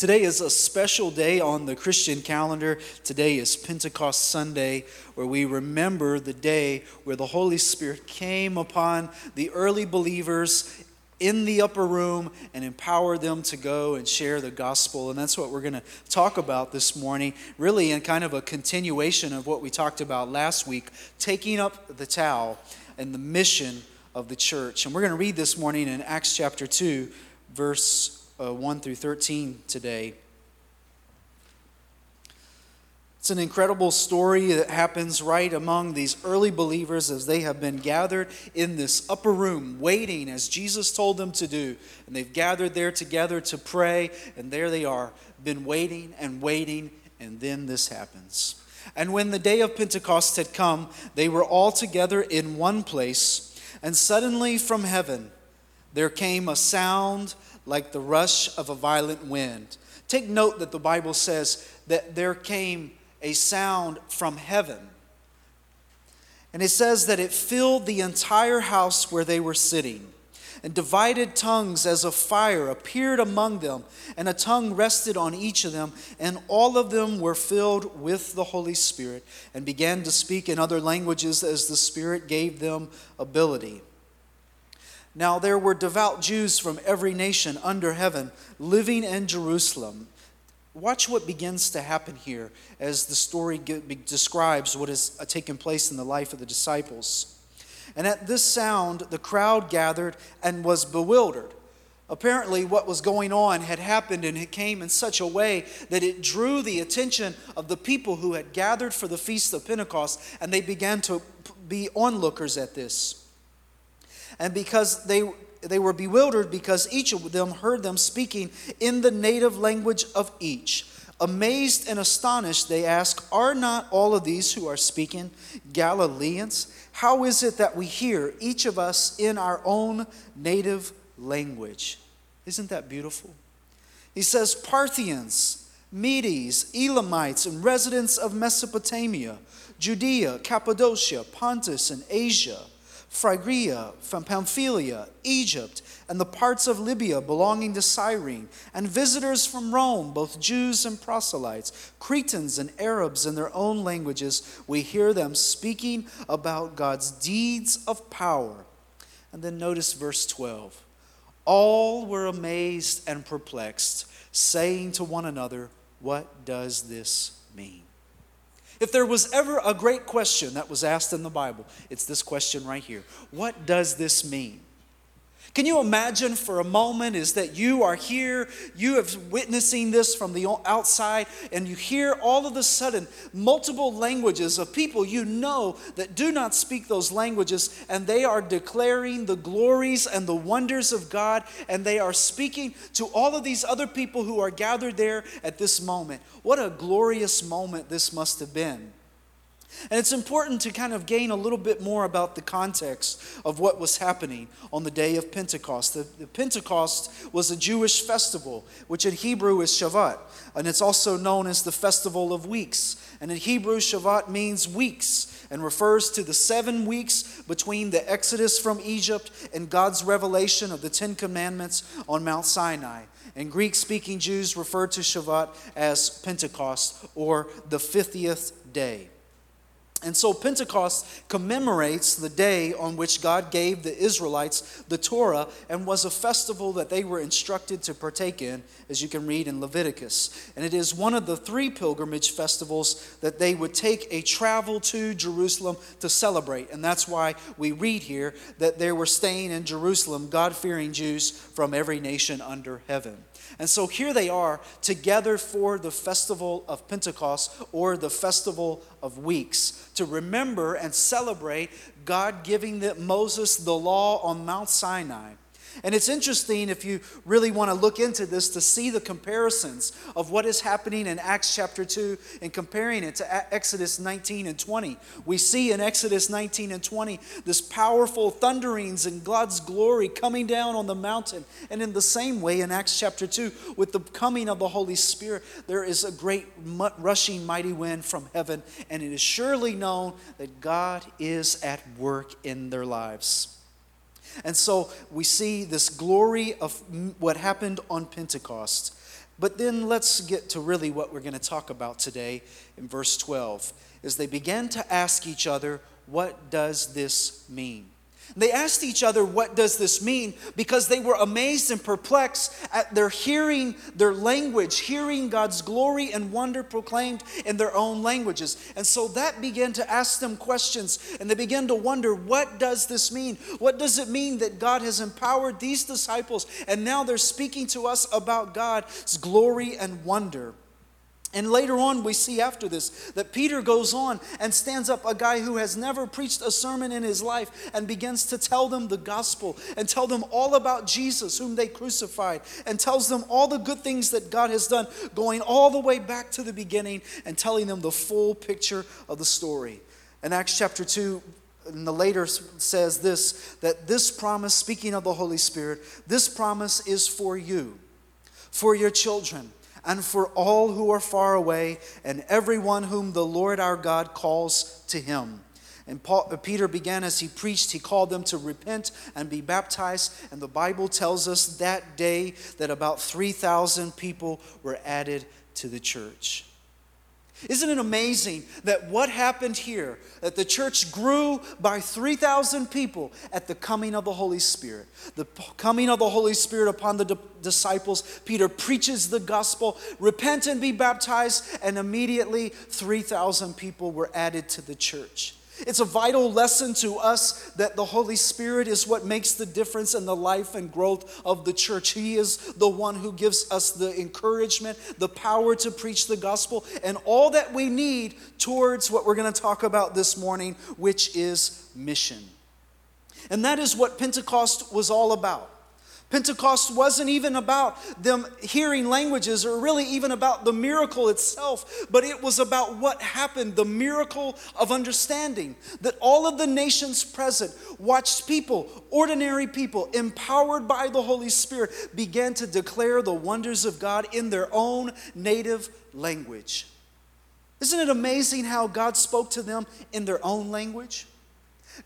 Today is a special day on the Christian calendar. Today is Pentecost Sunday, where we remember the day where the Holy Spirit came upon the early believers in the upper room and empowered them to go and share the gospel. And that's what we're going to talk about this morning, really, in kind of a continuation of what we talked about last week taking up the towel and the mission of the church. And we're going to read this morning in Acts chapter 2, verse uh, 1 through 13 today. It's an incredible story that happens right among these early believers as they have been gathered in this upper room, waiting as Jesus told them to do. And they've gathered there together to pray, and there they are, been waiting and waiting, and then this happens. And when the day of Pentecost had come, they were all together in one place, and suddenly from heaven there came a sound like the rush of a violent wind. Take note that the Bible says that there came a sound from heaven. And it says that it filled the entire house where they were sitting. And divided tongues as of fire appeared among them, and a tongue rested on each of them, and all of them were filled with the Holy Spirit, and began to speak in other languages as the Spirit gave them ability. Now there were devout Jews from every nation under heaven living in Jerusalem. Watch what begins to happen here as the story describes what has uh, taken place in the life of the disciples. And at this sound, the crowd gathered and was bewildered. Apparently, what was going on had happened and it came in such a way that it drew the attention of the people who had gathered for the Feast of Pentecost, and they began to be onlookers at this and because they they were bewildered because each of them heard them speaking in the native language of each. Amazed and astonished, they ask, Are not all of these who are speaking Galileans? How is it that we hear, each of us, in our own native language? Isn't that beautiful? He says, Parthians, Medes, Elamites, and residents of Mesopotamia, Judea, Cappadocia, Pontus, and Asia Phrygia, from Pamphylia, Egypt, and the parts of Libya belonging to Cyrene, and visitors from Rome, both Jews and proselytes, Cretans and Arabs in their own languages, we hear them speaking about God's deeds of power. And then notice verse 12. All were amazed and perplexed, saying to one another, What does this mean? If there was ever a great question that was asked in the Bible, it's this question right here What does this mean? Can you imagine for a moment is that you are here, you have witnessing this from the outside, and you hear all of a sudden multiple languages of people you know that do not speak those languages, and they are declaring the glories and the wonders of God, and they are speaking to all of these other people who are gathered there at this moment. What a glorious moment this must have been. And it's important to kind of gain a little bit more about the context of what was happening on the day of Pentecost. The, the, Pentecost was a Jewish festival, which in Hebrew is Shavuot, and it's also known as the Festival of Weeks. And in Hebrew, Shavuot means weeks and refers to the seven weeks between the Exodus from Egypt and God's revelation of the Ten Commandments on Mount Sinai. And Greek speaking Jews refer to Shavuot as Pentecost or the 50th day. And so Pentecost commemorates the day on which God gave the Israelites the Torah and was a festival that they were instructed to partake in, as you can read in Leviticus. And it is one of the three pilgrimage festivals that they would take a travel to Jerusalem to celebrate. And that's why we read here that there were staying in Jerusalem, God fearing Jews from every nation under heaven. And so here they are together for the festival of Pentecost or the festival of weeks to remember and celebrate God giving the, Moses the law on Mount Sinai. And it's interesting if you really want to look into this to see the comparisons of what is happening in Acts chapter 2 and comparing it to Exodus 19 and 20. We see in Exodus 19 and 20 this powerful thunderings and God's glory coming down on the mountain. And in the same way, in Acts chapter 2, with the coming of the Holy Spirit, there is a great rushing mighty wind from heaven. And it is surely known that God is at work in their lives. And so we see this glory of what happened on Pentecost. But then let's get to really what we're going to talk about today in verse 12. Is they began to ask each other, What does this mean? They asked each other, What does this mean? because they were amazed and perplexed at their hearing their language, hearing God's glory and wonder proclaimed in their own languages. And so that began to ask them questions, and they began to wonder, What does this mean? What does it mean that God has empowered these disciples and now they're speaking to us about God's glory and wonder? And later on, we see after this that Peter goes on and stands up, a guy who has never preached a sermon in his life, and begins to tell them the gospel and tell them all about Jesus, whom they crucified, and tells them all the good things that God has done, going all the way back to the beginning and telling them the full picture of the story. In Acts chapter 2, and the later says this that this promise, speaking of the Holy Spirit, this promise is for you, for your children and for all who are far away, and everyone whom the Lord our God calls to him. And Paul, uh, Peter began as he preached, he called them to repent and be baptized. And the Bible tells us that day that about 3,000 people were added to the church. Isn't it amazing that what happened here, that the church grew by 3,000 people at the coming of the Holy Spirit? The coming of the Holy Spirit upon the disciples. Peter preaches the gospel, repent and be baptized, and immediately 3,000 people were added to the church. It's a vital lesson to us that the Holy Spirit is what makes the difference in the life and growth of the church. He is the one who gives us the encouragement, the power to preach the gospel, and all that we need towards what we're going to talk about this morning, which is mission. And that is what Pentecost was all about. Pentecost wasn't even about them hearing languages or really even about the miracle itself, but it was about what happened the miracle of understanding. That all of the nations present watched people, ordinary people, empowered by the Holy Spirit, began to declare the wonders of God in their own native language. Isn't it amazing how God spoke to them in their own language?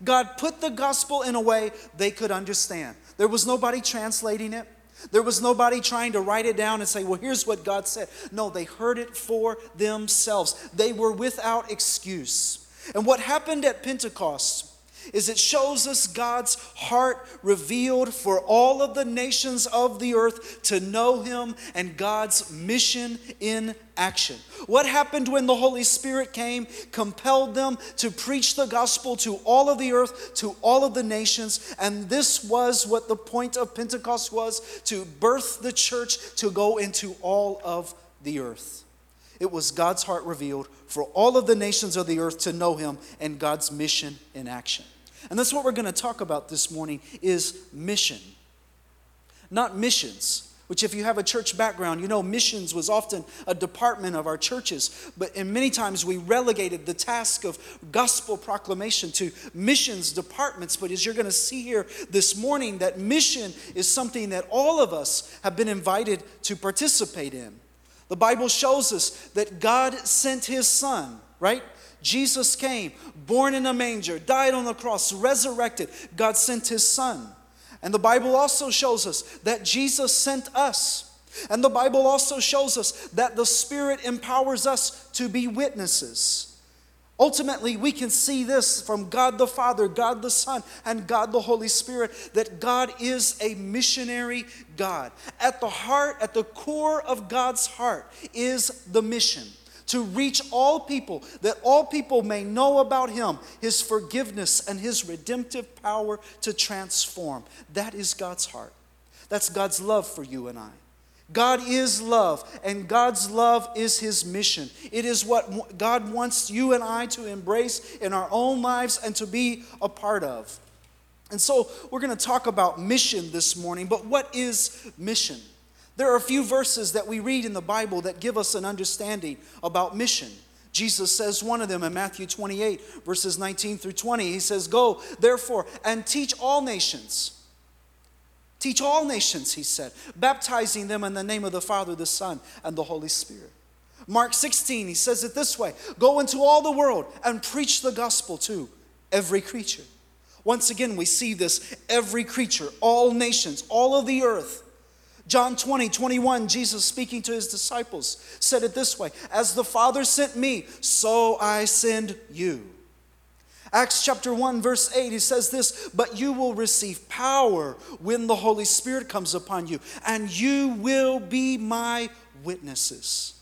God put the gospel in a way they could understand. There was nobody translating it. There was nobody trying to write it down and say, well, here's what God said. No, they heard it for themselves. They were without excuse. And what happened at Pentecost is it shows us God's heart revealed for all of the nations of the earth to know Him and God's mission in action. What happened when the Holy Spirit came, compelled them to preach the gospel to all of the earth, to all of the nations, and this was what the point of Pentecost was to birth the church to go into all of the earth. It was God's heart revealed for all of the nations of the earth to know him and God's mission in action. And that's what we're going to talk about this morning is mission. Not missions, which if you have a church background, you know missions was often a department of our churches, but in many times we relegated the task of gospel proclamation to missions departments, but as you're going to see here this morning that mission is something that all of us have been invited to participate in. The Bible shows us that God sent his son, right? Jesus came, born in a manger, died on the cross, resurrected. God sent his son. And the Bible also shows us that Jesus sent us. And the Bible also shows us that the Spirit empowers us to be witnesses. Ultimately, we can see this from God the Father, God the Son, and God the Holy Spirit that God is a missionary God. At the heart, at the core of God's heart, is the mission to reach all people, that all people may know about him, his forgiveness, and his redemptive power to transform. That is God's heart. That's God's love for you and I. God is love, and God's love is his mission. It is what God wants you and I to embrace in our own lives and to be a part of. And so we're going to talk about mission this morning, but what is mission? There are a few verses that we read in the Bible that give us an understanding about mission. Jesus says one of them in Matthew 28, verses 19 through 20. He says, Go, therefore, and teach all nations. Teach all nations, he said, baptizing them in the name of the Father, the Son, and the Holy Spirit. Mark 16, he says it this way Go into all the world and preach the gospel to every creature. Once again, we see this every creature, all nations, all of the earth John 20, 21, Jesus speaking to his disciples said it this way As the Father sent me, so I send you. Acts chapter 1, verse 8, he says this But you will receive power when the Holy Spirit comes upon you, and you will be my witnesses.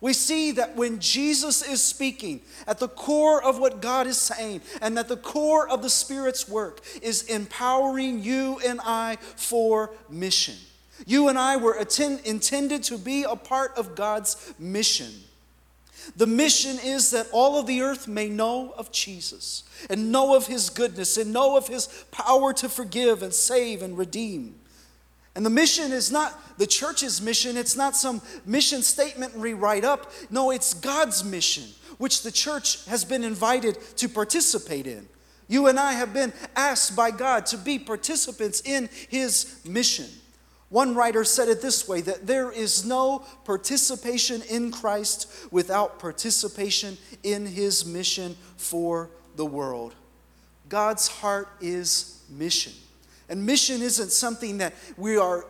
We see that when Jesus is speaking, at the core of what God is saying, and at the core of the Spirit's work, is empowering you and I for mission. You and I were attend, intended to be a part of God's mission. The mission is that all of the earth may know of Jesus and know of his goodness and know of his power to forgive and save and redeem. And the mission is not the church's mission, it's not some mission statement we write up. No, it's God's mission, which the church has been invited to participate in. You and I have been asked by God to be participants in his mission. One writer said it this way that there is no participation in Christ without participation in his mission for the world. God's heart is mission. And mission isn't something that we are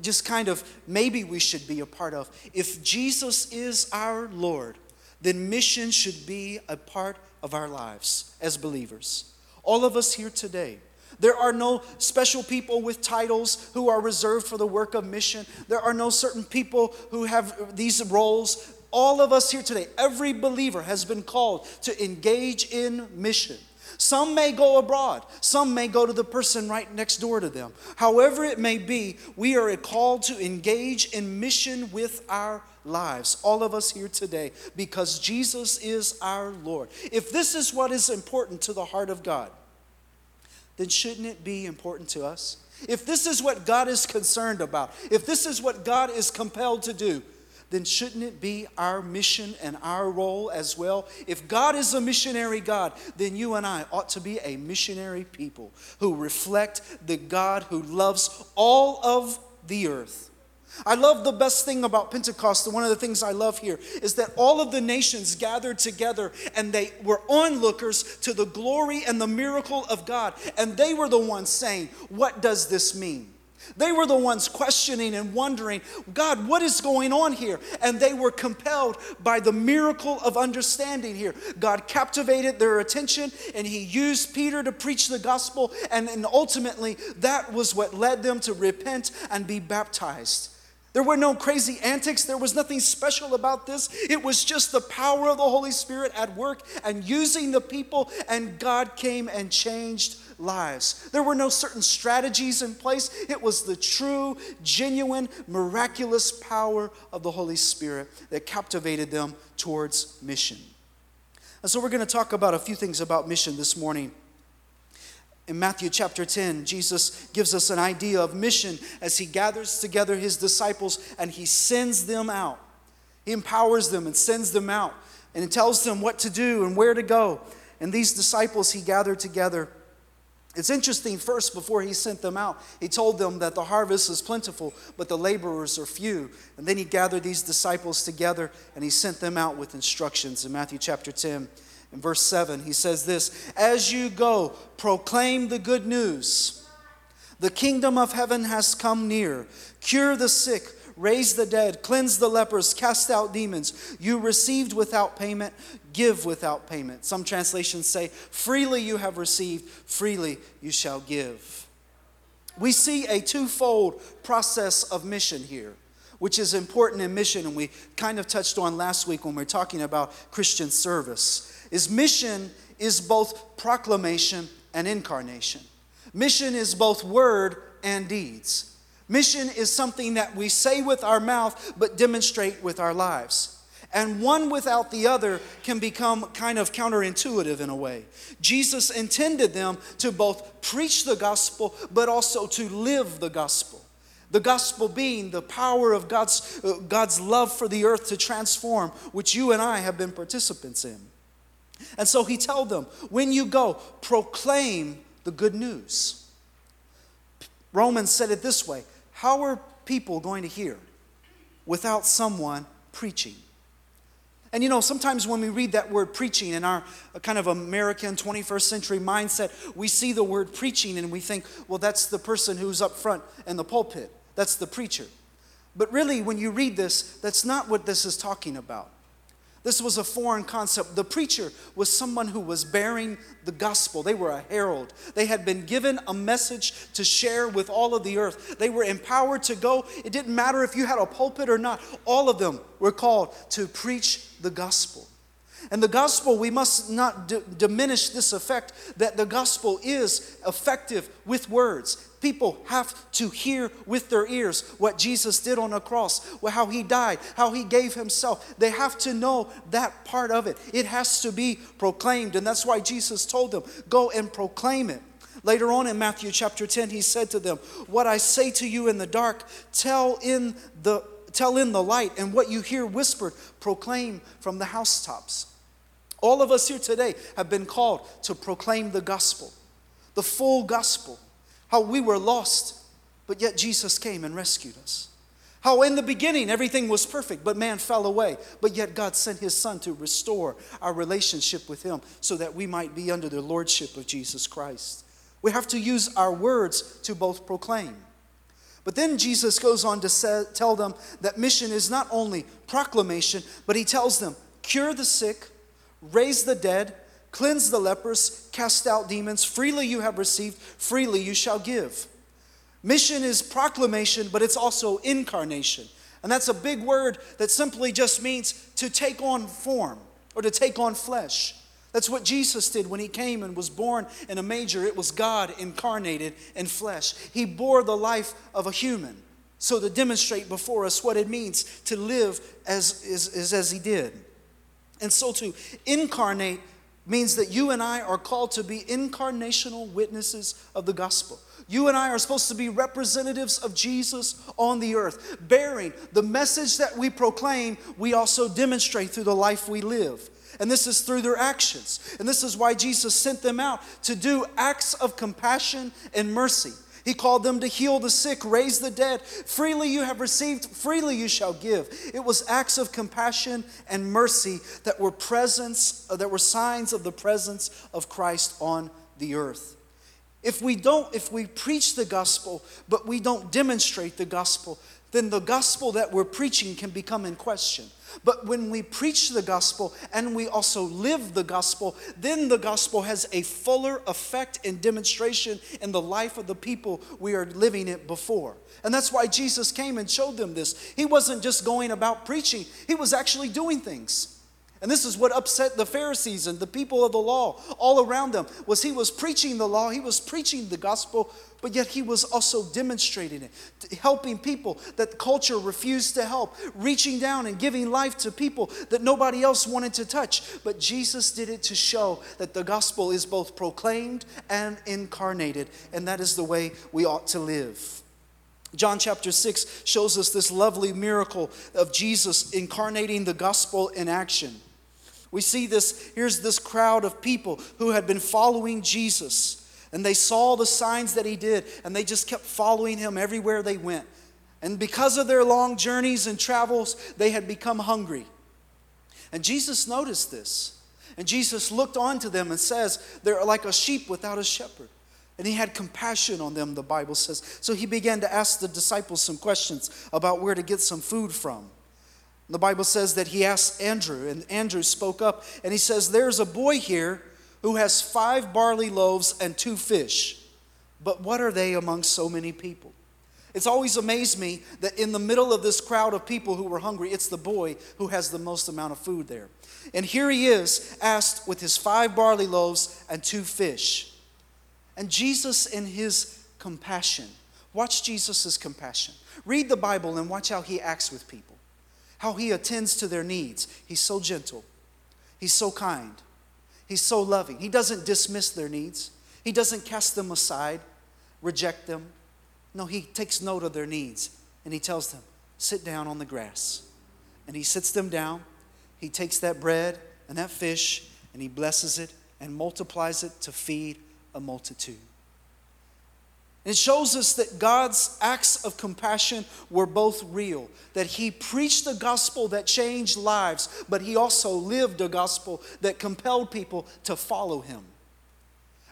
just kind of maybe we should be a part of. If Jesus is our Lord, then mission should be a part of our lives as believers. All of us here today, there are no special people with titles who are reserved for the work of mission. There are no certain people who have these roles. All of us here today, every believer has been called to engage in mission. Some may go abroad. Some may go to the person right next door to them. However, it may be, we are called to engage in mission with our lives, all of us here today, because Jesus is our Lord. If this is what is important to the heart of God, then shouldn't it be important to us? If this is what God is concerned about, if this is what God is compelled to do, then shouldn't it be our mission and our role as well? If God is a missionary God, then you and I ought to be a missionary people who reflect the God who loves all of the earth I love the best thing about Pentecost, and one of the things I love here is that all of the nations gathered together and they were onlookers to the glory and the miracle of God. And they were the ones saying, What does this mean? They were the ones questioning and wondering, God, what is going on here? And they were compelled by the miracle of understanding here. God captivated their attention and he used Peter to preach the gospel. And, and ultimately, that was what led them to repent and be baptized. There were no crazy antics. There was nothing special about this. It was just the power of the Holy Spirit at work and using the people, and God came and changed lives. There were no certain strategies in place. It was the true, genuine, miraculous power of the Holy Spirit that captivated them towards mission. And so, we're going to talk about a few things about mission this morning. In Matthew chapter 10, Jesus gives us an idea of mission as he gathers together his disciples and he sends them out. He empowers them and sends them out and tells them what to do and where to go. And these disciples he gathered together. It's interesting, first, before he sent them out, he told them that the harvest is plentiful, but the laborers are few. And then he gathered these disciples together and he sent them out with instructions in Matthew chapter 10. In verse 7, he says this As you go, proclaim the good news. The kingdom of heaven has come near. Cure the sick, raise the dead, cleanse the lepers, cast out demons. You received without payment, give without payment. Some translations say, Freely you have received, freely you shall give. We see a twofold process of mission here which is important in mission, and we kind of touched on last week when we are talking about Christian service is mission is both proclamation and incarnation. Mission is both word and deeds. Mission is something that we say with our mouth but demonstrate with our lives. And one without the other can become kind of counterintuitive in a way. Jesus intended them to both preach the gospel but also to live the gospel. The gospel being the power of God's, uh, God's love for the earth to transform, which you and I have been participants in. And so he told them, when you go, proclaim the good news. Romans said it this way How are people going to hear without someone preaching? And you know, sometimes when we read that word preaching in our uh, kind of American 21st century mindset, we see the word preaching and we think, well, that's the person who's up front in the pulpit. That's the preacher. But really, when you read this, that's not what this is talking about. This was a foreign concept. The preacher was someone who was bearing the gospel. They were a herald. They had been given a message to share with all of the earth. They were empowered to go. It didn't matter if you had a pulpit or not, all of them were called to preach the gospel. And the gospel, we must not d- diminish this effect that the gospel is effective with words. People have to hear with their ears what Jesus did on the cross, how he died, how he gave himself. They have to know that part of it. It has to be proclaimed. And that's why Jesus told them, Go and proclaim it. Later on in Matthew chapter 10, he said to them, What I say to you in the dark, tell in the tell in the light, and what you hear whispered, proclaim from the housetops. All of us here today have been called to proclaim the gospel, the full gospel how we were lost, but yet Jesus came and rescued us. How in the beginning everything was perfect, but man fell away, but yet God sent his Son to restore our relationship with him so that we might be under the lordship of Jesus Christ. We have to use our words to both proclaim. But then Jesus goes on to say, tell them that mission is not only proclamation, but he tells them, cure the sick, raise the dead, cleanse the lepers, cast out demons. Freely you have received, freely you shall give. Mission is proclamation, but it's also incarnation. And that's a big word that simply just means to take on form or to take on flesh. That's what Jesus did when he came and was born in a manger. It was God incarnated in flesh. He bore the life of a human. So to demonstrate before us what it means to live as, as, as he did. And so to incarnate means that you and I are called to be incarnational witnesses of the gospel. You and I are supposed to be representatives of Jesus on the earth, bearing the message that we proclaim, we also demonstrate through the life we live. And this is through their actions. And this is why Jesus sent them out to do acts of compassion and mercy. He called them to heal the sick, raise the dead. Freely you have received, freely you shall give. It was acts of compassion and mercy that were presence, uh, that were signs of the presence of Christ on the earth. If we don't, if we preach the gospel, but we don't demonstrate the gospel, then the gospel that we're preaching can become in question. But when we preach the gospel and we also live the gospel, then the gospel has a fuller effect and demonstration in the life of the people we are living it before. And that's why Jesus came and showed them this. He wasn't just going about preaching, he was actually doing things. And this is what upset the Pharisees and the people of the law all around them was he was preaching the law, he was preaching the gospel, but yet he was also demonstrating it, helping people that culture refused to help, reaching down and giving life to people that nobody else wanted to touch. But Jesus did it to show that the gospel is both proclaimed and incarnated, and that is the way we ought to live. John chapter 6 shows us this lovely miracle of Jesus incarnating the gospel in action. We see this, here's this crowd of people who had been following Jesus. And they saw the signs that he did, and they just kept following him everywhere they went. And because of their long journeys and travels, they had become hungry. And Jesus noticed this. And Jesus looked on to them and says, They're like a sheep without a shepherd. And he had compassion on them, the Bible says. So he began to ask the disciples some questions about where to get some food from. The Bible says that he asked Andrew, and Andrew spoke up, and he says, There's a boy here who has five barley loaves and two fish. But what are they among so many people? It's always amazed me that in the middle of this crowd of people who were hungry, it's the boy who has the most amount of food there. And here he is, asked with his five barley loaves and two fish. And Jesus, in his compassion, watch Jesus' compassion. Read the Bible and watch how he acts with people how he attends to their needs. He's so gentle, he's so kind, he's so loving. He doesn't dismiss their needs, he doesn't cast them aside, reject them. No, he takes note of their needs and he tells them, sit down on the grass. And he sits them down. He takes that bread and that fish and he blesses it and multiplies it to feed a multitude. It shows us that God's acts of compassion were both real, that He preached the gospel that changed lives, but He also lived a gospel that compelled people to follow Him.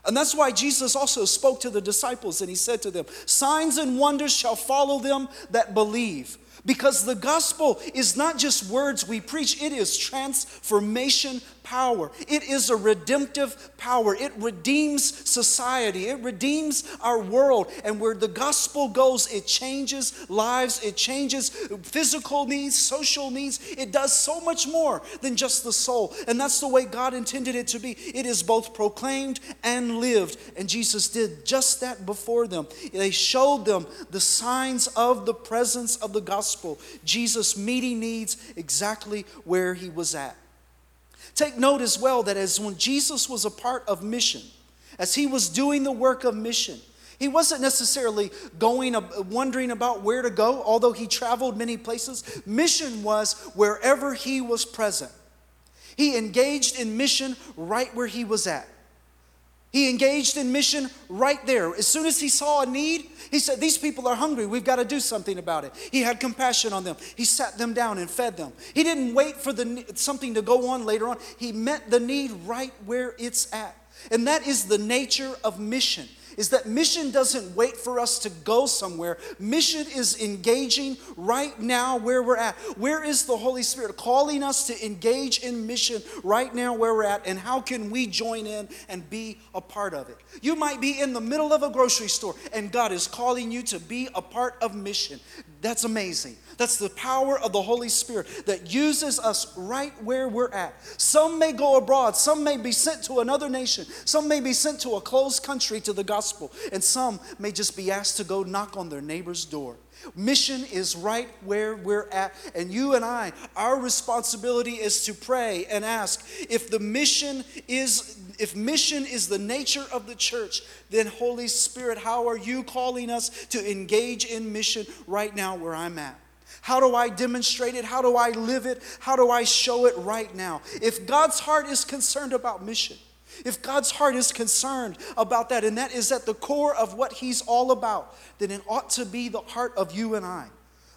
And that's why Jesus also spoke to the disciples and he said to them, Signs and wonders shall follow them that believe. Because the gospel is not just words we preach, it is transformation power. It is a redemptive power. It redeems society, it redeems our world. And where the gospel goes, it changes lives, it changes physical needs, social needs. It does so much more than just the soul. And that's the way God intended it to be. It is both proclaimed and lived. And Jesus did just that before them. They showed them the signs of the presence of the gospel Jesus meeting needs exactly where he was at. Take note as well that as when Jesus was a part of mission, as he was doing the work of mission, he wasn't necessarily going, wondering about where to go, although he traveled many places. Mission was wherever he was present. He engaged in mission right where he was at. He engaged in mission right there. As soon as he saw a need, he said, These people are hungry. We've got to do something about it. He had compassion on them. He sat them down and fed them. He didn't wait for the, something to go on later on. He met the need right where it's at. And that is the nature of mission is that mission doesn't wait for us to go somewhere. Mission is engaging right now where we're at. Where is the Holy Spirit calling us to engage in mission right now where we're at? And how can we join in and be a part of it? You might be in the middle of a grocery store and God is calling you to be a part of mission. That's amazing. That's the power of the Holy Spirit that uses us right where we're at. Some may go abroad, some may be sent to another nation, some may be sent to a closed country to the gospel, and some may just be asked to go knock on their neighbor's door. Mission is right where we're at. And you and I, our responsibility is to pray and ask if the mission is if mission is the nature of the church, then Holy Spirit, how are you calling us to engage in mission right now where I'm at? How do I demonstrate it? How do I live it? How do I show it right now? If God's heart is concerned about mission, if God's heart is concerned about that, and that is at the core of what He's all about, then it ought to be the heart of you and I.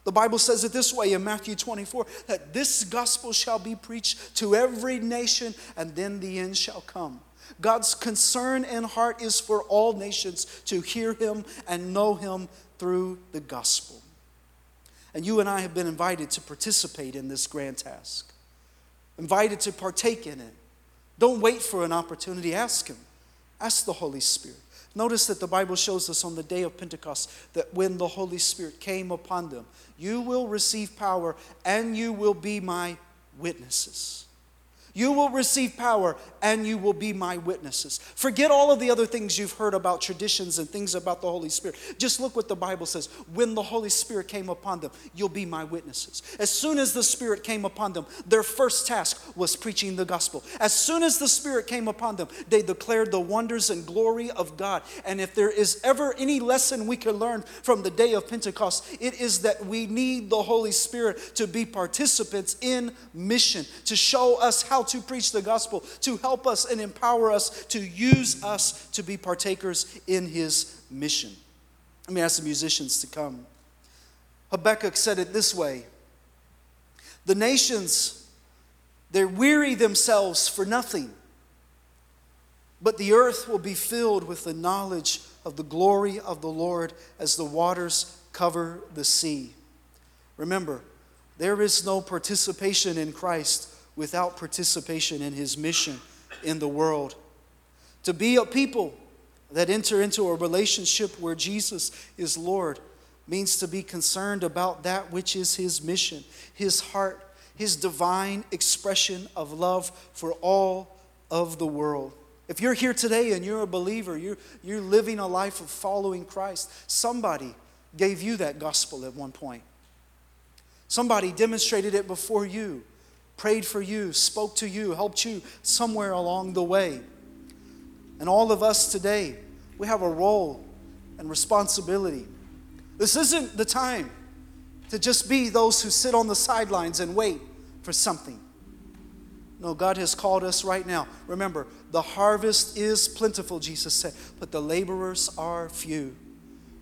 The Bible says it this way in Matthew 24 that this gospel shall be preached to every nation, and then the end shall come. God's concern and heart is for all nations to hear Him and know Him through the gospel. And you and I have been invited to participate in this grand task, invited to partake in it. Don't wait for an opportunity, ask Him, ask the Holy Spirit. Notice that the Bible shows us on the day of Pentecost that when the Holy Spirit came upon them, you will receive power and you will be my witnesses. You will receive power and you will be my witnesses. Forget all of the other things you've heard about traditions and things about the Holy Spirit. Just look what the Bible says. When the Holy Spirit came upon them, you'll be my witnesses. As soon as the Spirit came upon them, their first task was preaching the gospel. As soon as the Spirit came upon them, they declared the wonders and glory of God. And if there is ever any lesson we can learn from the day of Pentecost, it is that we need the Holy Spirit to be participants in mission, to show us how to preach the gospel, to help us and empower us, to use us to be partakers in his mission. Let me ask the musicians to come. Habakkuk said it this way The nations, they weary themselves for nothing, but the earth will be filled with the knowledge of the glory of the Lord as the waters cover the sea. Remember, there is no participation in Christ without participation in his mission in the world. To be a people that enter into a relationship where Jesus is Lord means to be concerned about that which is his mission, his heart, his divine expression of love for all of the world. If you're here today and you're a believer, you're, you're living a life of following Christ, somebody gave you that gospel at one point. Somebody demonstrated it before you prayed for you, spoke to you, helped you somewhere along the way. And all of us today, we have a role and responsibility. This isn't the time to just be those who sit on the sidelines and wait for something. No, God has called us right now. Remember, the harvest is plentiful, Jesus said, but the laborers are few.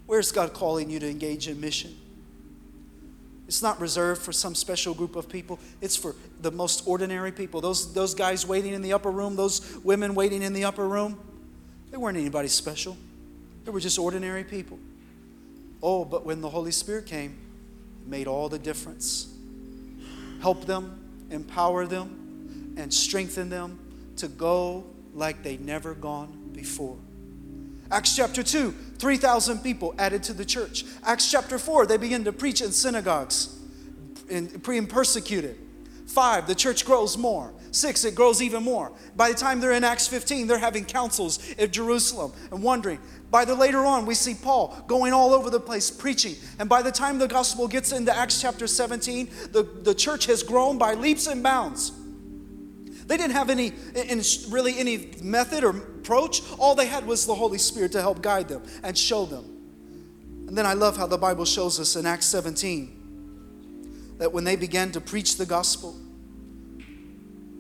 Where's God calling you to engage in mission? It's not reserved for some special group of people. It's for the most ordinary people. Those, those guys waiting in the upper room, those women waiting in the upper room. They weren't anybody special, they were just ordinary people. Oh, but when the Holy Spirit came, it made all the difference. Help them, empower them, and strengthen them to go like they'd never gone before. Acts chapter 2, 3,000 people added to the church. Acts chapter 4, they begin to preach in synagogues, and being persecuted. Five, the church grows more. Six, it grows even more. By the time they're in Acts 15, they're having councils in Jerusalem and wondering. By the later on, we see Paul going all over the place preaching. And by the time the gospel gets into Acts chapter 17, the, the church has grown by leaps and bounds. They didn't have any, really any method or approach. All they had was the Holy Spirit to help guide them and show them. And then I love how the Bible shows us in Acts 17 that when they began to preach the gospel,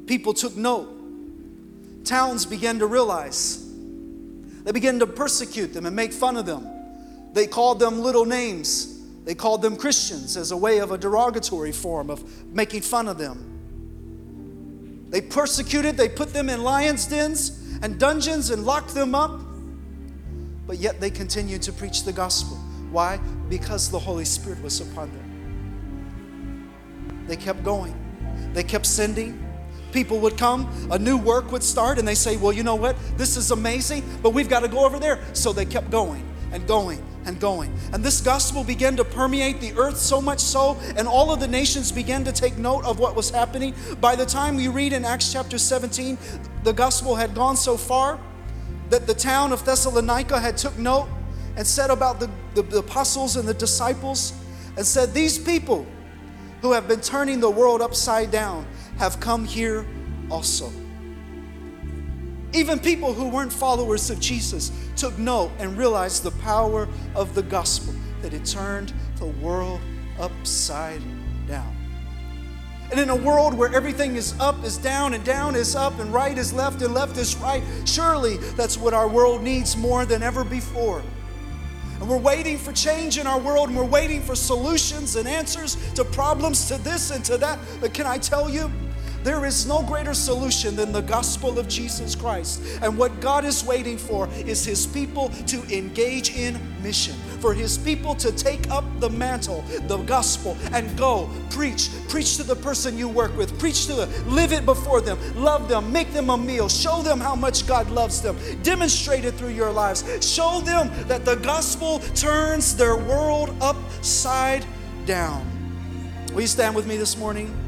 people took note. Towns began to realize. They began to persecute them and make fun of them. They called them little names. They called them Christians as a way of a derogatory form of making fun of them. They persecuted, they put them in lions' dens and dungeons and locked them up. But yet they continued to preach the gospel. Why? Because the Holy Spirit was upon them. They kept going, they kept sending. People would come, a new work would start, and they say, Well, you know what? This is amazing, but we've got to go over there. So they kept going and going and going. And this gospel began to permeate the earth so much so, and all of the nations began to take note of what was happening. By the time we read in Acts chapter 17, the gospel had gone so far that the town of Thessalonica had took note and said about the, the, the apostles and the disciples and said, These people who have been turning the world upside down have come here also. Even people who weren't followers of Jesus took note and realized the power of the gospel, that it turned the world upside down. And in a world where everything is up is down and down is up and right is left and left is right, surely that's what our world needs more than ever before. And we're waiting for change in our world and we're waiting for solutions and answers to problems, to this and to that. But can I tell you? There is no greater solution than the gospel of Jesus Christ. And what God is waiting for is His people to engage in mission, for His people to take up the mantle, the gospel, and go preach. Preach to the person you work with, preach to them, live it before them, love them, make them a meal, show them how much God loves them, demonstrate it through your lives, show them that the gospel turns their world upside down. Will you stand with me this morning?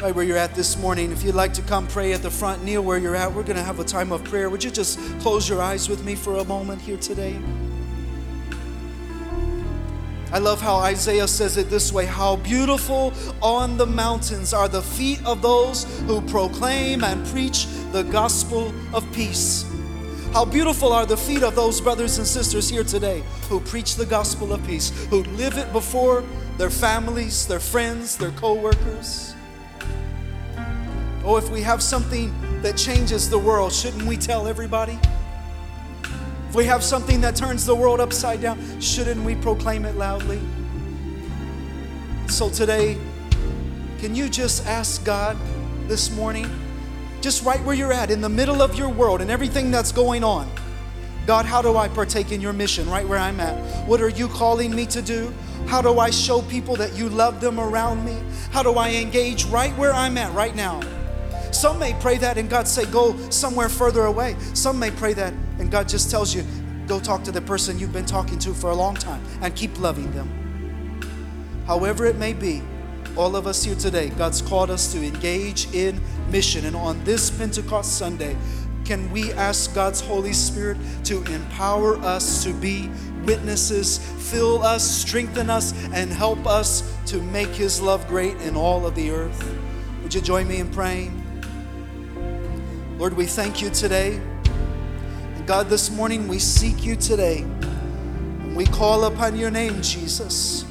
Right where you're at this morning. If you'd like to come pray at the front, kneel where you're at. We're going to have a time of prayer. Would you just close your eyes with me for a moment here today? I love how Isaiah says it this way How beautiful on the mountains are the feet of those who proclaim and preach the gospel of peace. How beautiful are the feet of those brothers and sisters here today who preach the gospel of peace, who live it before their families, their friends, their co workers. Oh, if we have something that changes the world, shouldn't we tell everybody? If we have something that turns the world upside down, shouldn't we proclaim it loudly? So today, can you just ask God this morning, just right where you're at, in the middle of your world and everything that's going on? God, how do I partake in your mission right where I'm at? What are you calling me to do? How do I show people that you love them around me? How do I engage right where I'm at right now? Some may pray that and God say, go somewhere further away. Some may pray that and God just tells you, go talk to the person you've been talking to for a long time and keep loving them. However, it may be, all of us here today, God's called us to engage in mission. And on this Pentecost Sunday, can we ask God's Holy Spirit to empower us to be witnesses, fill us, strengthen us, and help us to make His love great in all of the earth? Would you join me in praying? Lord, we thank you today. And God, this morning we seek you today. And we call upon your name, Jesus.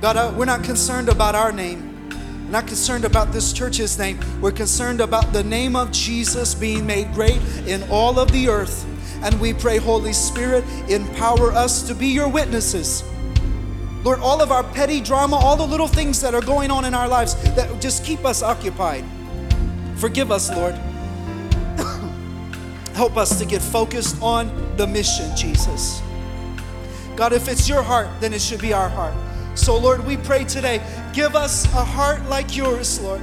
God, uh, we're not concerned about our name. We're not concerned about this church's name. We're concerned about the name of Jesus being made great in all of the earth. And we pray, Holy Spirit, empower us to be your witnesses Lord, all of our petty drama, all the little things that are going on in our lives that just keep us occupied. Forgive us, Lord. Help us to get focused on the mission, Jesus. God, if it's your heart, then it should be our heart. So, Lord, we pray today, give us a heart like yours, Lord.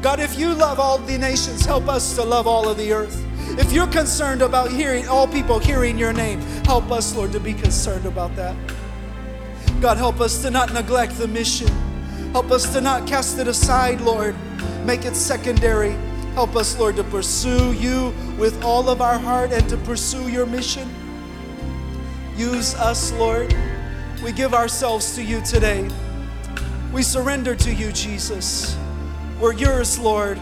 God, if you love all the nations, help us to love all of the earth. If you're concerned about hearing all people hearing your name, help us, Lord, to be concerned about that. God, help us to not neglect the mission. Help us to not cast it aside, Lord. Make it secondary. Help us, Lord, to pursue you with all of our heart and to pursue your mission. Use us, Lord. We give ourselves to you today. We surrender to you, Jesus. We're yours, Lord.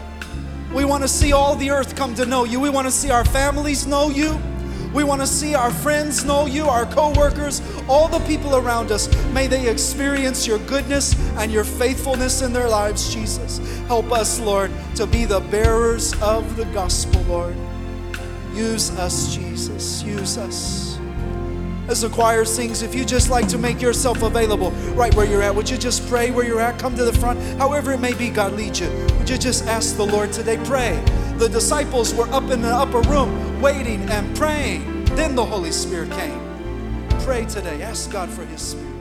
We want to see all the earth come to know you. We want to see our families know you. We want to see our friends know you, our co-workers, all the people around us. May they experience your goodness and your faithfulness in their lives, Jesus. Help us, Lord, to be the bearers of the gospel, Lord. Use us, Jesus. Use us. As the choir sings, if you just like to make yourself available right where you're at, would you just pray where you're at? Come to the front. However it may be, God leads you. Would you just ask the Lord today? Pray. The disciples were up in the upper room waiting and praying. Then the Holy Spirit came. Pray today. Ask God for His Spirit.